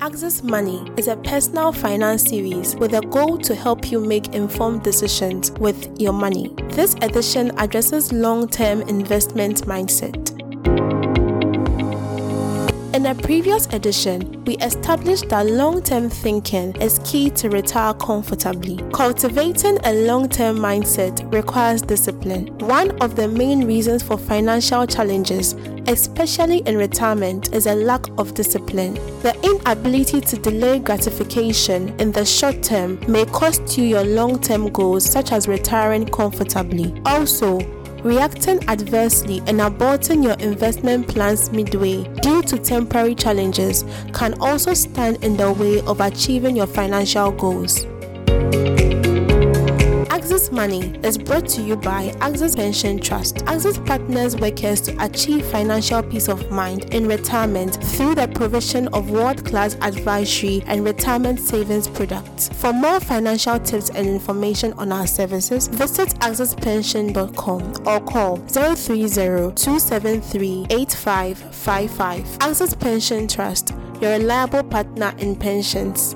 Axis Money is a personal finance series with a goal to help you make informed decisions with your money. This edition addresses long term investment mindset. In a previous edition, we established that long term thinking is key to retire comfortably. Cultivating a long term mindset requires discipline. One of the main reasons for financial challenges, especially in retirement, is a lack of discipline. The inability to delay gratification in the short term may cost you your long term goals, such as retiring comfortably. Also, reacting adversely and aborting your investment plans midway due to temporary challenges can also stand in the way of achieving your financial goals. Axis Money is brought to you by Axis Pension Trust. Axis partners workers to achieve financial peace of mind in retirement through the provision of world-class advisory and retirement savings products. For more financial tips and information on our services, visit axispension.com or call 030-273-8555. Axis Pension Trust, your reliable partner in pensions.